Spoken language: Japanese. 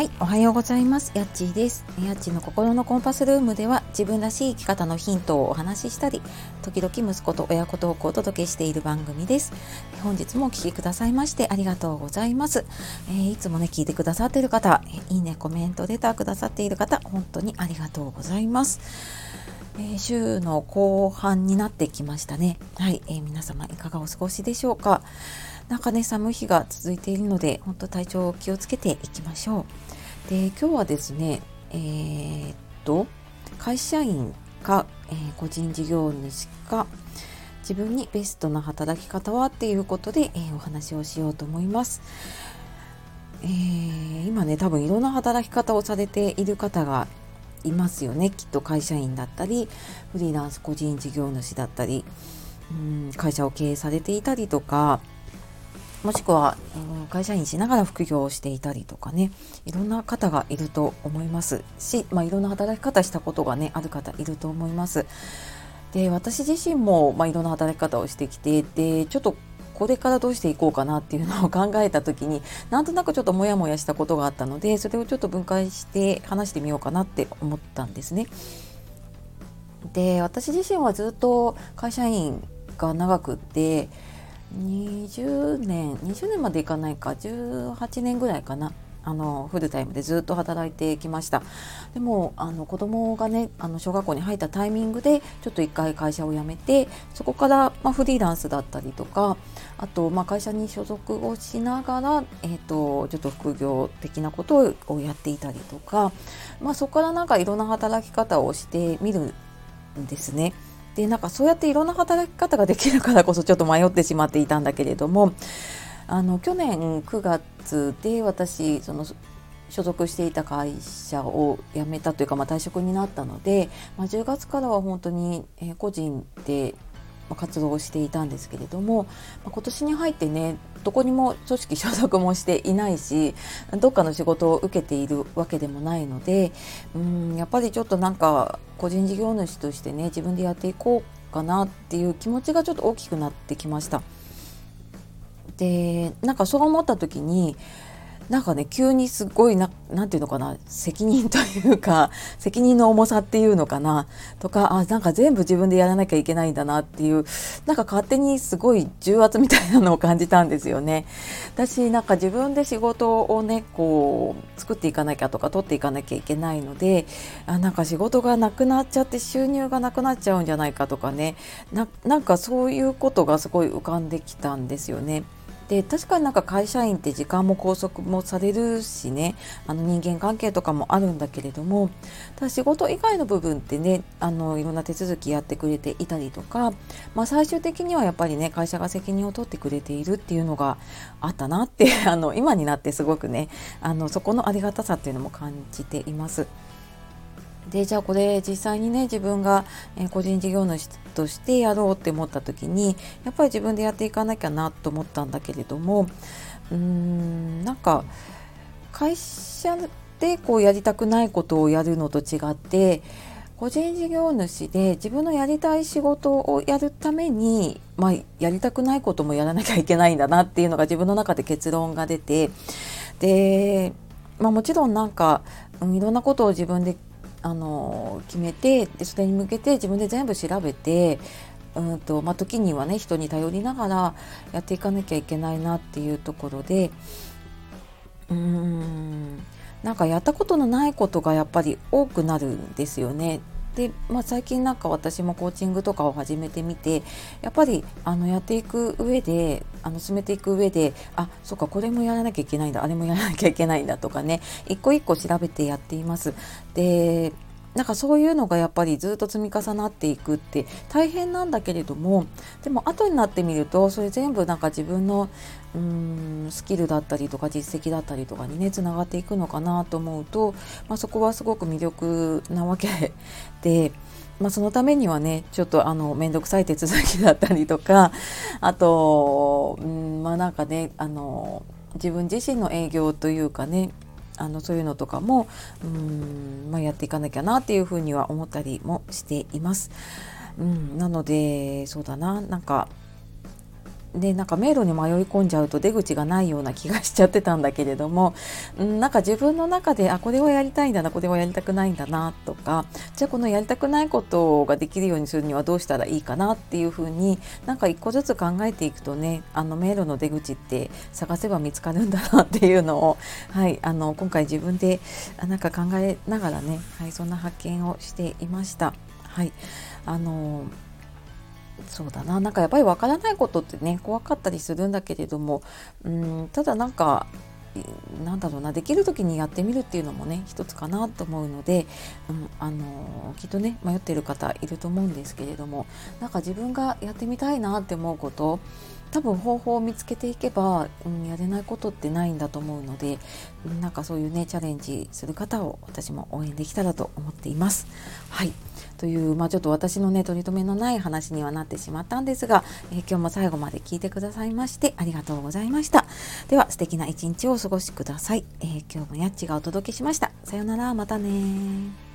はい、おはようございます。やっちーです。やっちーの心のコンパスルームでは自分らしい生き方のヒントをお話ししたり、時々息子と親子トークをお届けしている番組です。本日もお聴きくださいましてありがとうございます。えー、いつもね、聞いてくださっている方、いいね、コメント、レターくださっている方、本当にありがとうございます。えー、週の後半になってきましたね。はい、えー、皆様いかがお過ごしでしょうか。なんかね、寒い日が続いているので、本当体調を気をつけていきましょう。で、今日はですね、えー、っと、会社員か、えー、個人事業主か、自分にベストな働き方はっていうことで、えー、お話をしようと思います。えー、今ね、多分いろんな働き方をされている方がいますよね。きっと会社員だったり、フリーランス個人事業主だったり、うん会社を経営されていたりとか、もしくは、会社員しながら副業をしていたりとかねいろんな方がいると思いますし、まあ、いろんな働き方したことがねある方いると思います。で私自身も、まあ、いろんな働き方をしてきてでちょっとこれからどうしていこうかなっていうのを考えた時に なんとなくちょっとモヤモヤしたことがあったのでそれをちょっと分解して話してみようかなって思ったんですね。で私自身はずっと会社員が長くって20年20年までいかないか18年ぐらいかなあのフルタイムでずっと働いてきましたでもあの子供がねあの小学校に入ったタイミングでちょっと一回会社を辞めてそこから、まあ、フリーランスだったりとかあと、まあ、会社に所属をしながら、えーと、ちょっと副業的なことをやっていたりとか、まあ、そこからなんかいろんな働き方をしてみるんですね。でなんかそうやっていろんな働き方ができるからこそちょっと迷ってしまっていたんだけれどもあの去年9月で私その所属していた会社を辞めたというか、まあ、退職になったので、まあ、10月からは本当に、個人で活動をしていたんですけれども、今年に入ってねどこにも組織所属もしていないしどっかの仕事を受けているわけでもないのでうんやっぱりちょっとなんか個人事業主としてね自分でやっていこうかなっていう気持ちがちょっと大きくなってきました。でなんかそう思った時になんかね急にすごいな何て言うのかな責任というか 責任の重さっていうのかなとかあなんか全部自分でやらなきゃいけないんだなっていうなんか勝手にすごい重圧みたいなのを感じたんですよね。私なんか自分で仕事をねこう作っていかなきゃとか取っていかなきゃいけないのであなんか仕事がなくなっちゃって収入がなくなっちゃうんじゃないかとかねなんかそういうことがすごい浮かんできたんですよね。で確かになんか会社員って時間も拘束もされるしね。あの人間関係とかもあるんだけれども。ただ仕事以外の部分ってねあのいろんな手続きやってくれていたりとか、まあ、最終的にはやっぱりね会社が責任を取ってくれているっていうのがあったなって あの今になってすごくねあのそこのありがたさっていうのも感じています。でじゃあこれ実際にね自分が、個人事業主としてやろうって思った時にやっぱり自分でやっていかなきゃなと思ったんだけれどもうーんなんか会社でこうやりたくないことをやるのと違って個人事業主で自分のやりたい仕事をやるために、まあ、やりたくないこともやらなきゃいけないんだなっていうのが自分の中で結論が出てで、まあ、もちろんなんか、うん、いろんなことを自分であの決めてそれに向けて自分で全部調べてうんとまあ、時にはね人に頼りながらやっていかなきゃいけないなっていうところでうーんなんかやったことのないことがやっぱり多くなるんですよね。で、まあ、最近なんか私もコーチングとかを始めてみてやっぱりあのやっていく上であの進めていく上であそうかこれもやらなきゃいけないんだあれもやらなきゃいけないんだとかね一個一個調べてやっています。でなんかそういうのがやっぱりずっと積み重なっていくって大変なんだけれどもでも後になってみるとそれ全部なんか自分のうーんスキルだったりとか実績だったりとかにねつながっていくのかなと思うと、まあ、そこはすごく魅力なわけで。まあ、そのためにはねちょっとあの面倒くさい手続きだったりとかあとうんまあなんかねあの自分自身の営業というかねあのそういうのとかもうん、まあ、やっていかなきゃなっていうふうには思ったりもしています。うん、なのでそうだななんかでなんか迷路に迷い込んじゃうと出口がないような気がしちゃってたんだけれども、うん、なんか自分の中であこれはやりたいんだなこれはやりたくないんだなとかじゃあこのやりたくないことができるようにするにはどうしたらいいかなっていうふうになんか一個ずつ考えていくとねあの迷路の出口って探せば見つかるんだなっていうのを、はい、あの今回自分でなんか考えながらね、はい、そんな発見をしていました。はいあのそうだな。なんかやっぱりわからないことってね怖かったりするんだけれどもうんただなんかなんだろうなできる時にやってみるっていうのもね一つかなと思うので、うん、あのきっとね迷ってる方いると思うんですけれどもなんか自分がやってみたいなって思うこと多分方法を見つけていけば、うん、やれないことってないんだと思うのでなんかそういうねチャレンジする方を私も応援できたらと思っています。はい。という、まあ、ちょっと私のね取り留めのない話にはなってしまったんですが、えー、今日も最後まで聞いてくださいましてありがとうございました。では素敵な一日をお過ごしください、えー、今日もやっちがお届けしました。さようなら。またね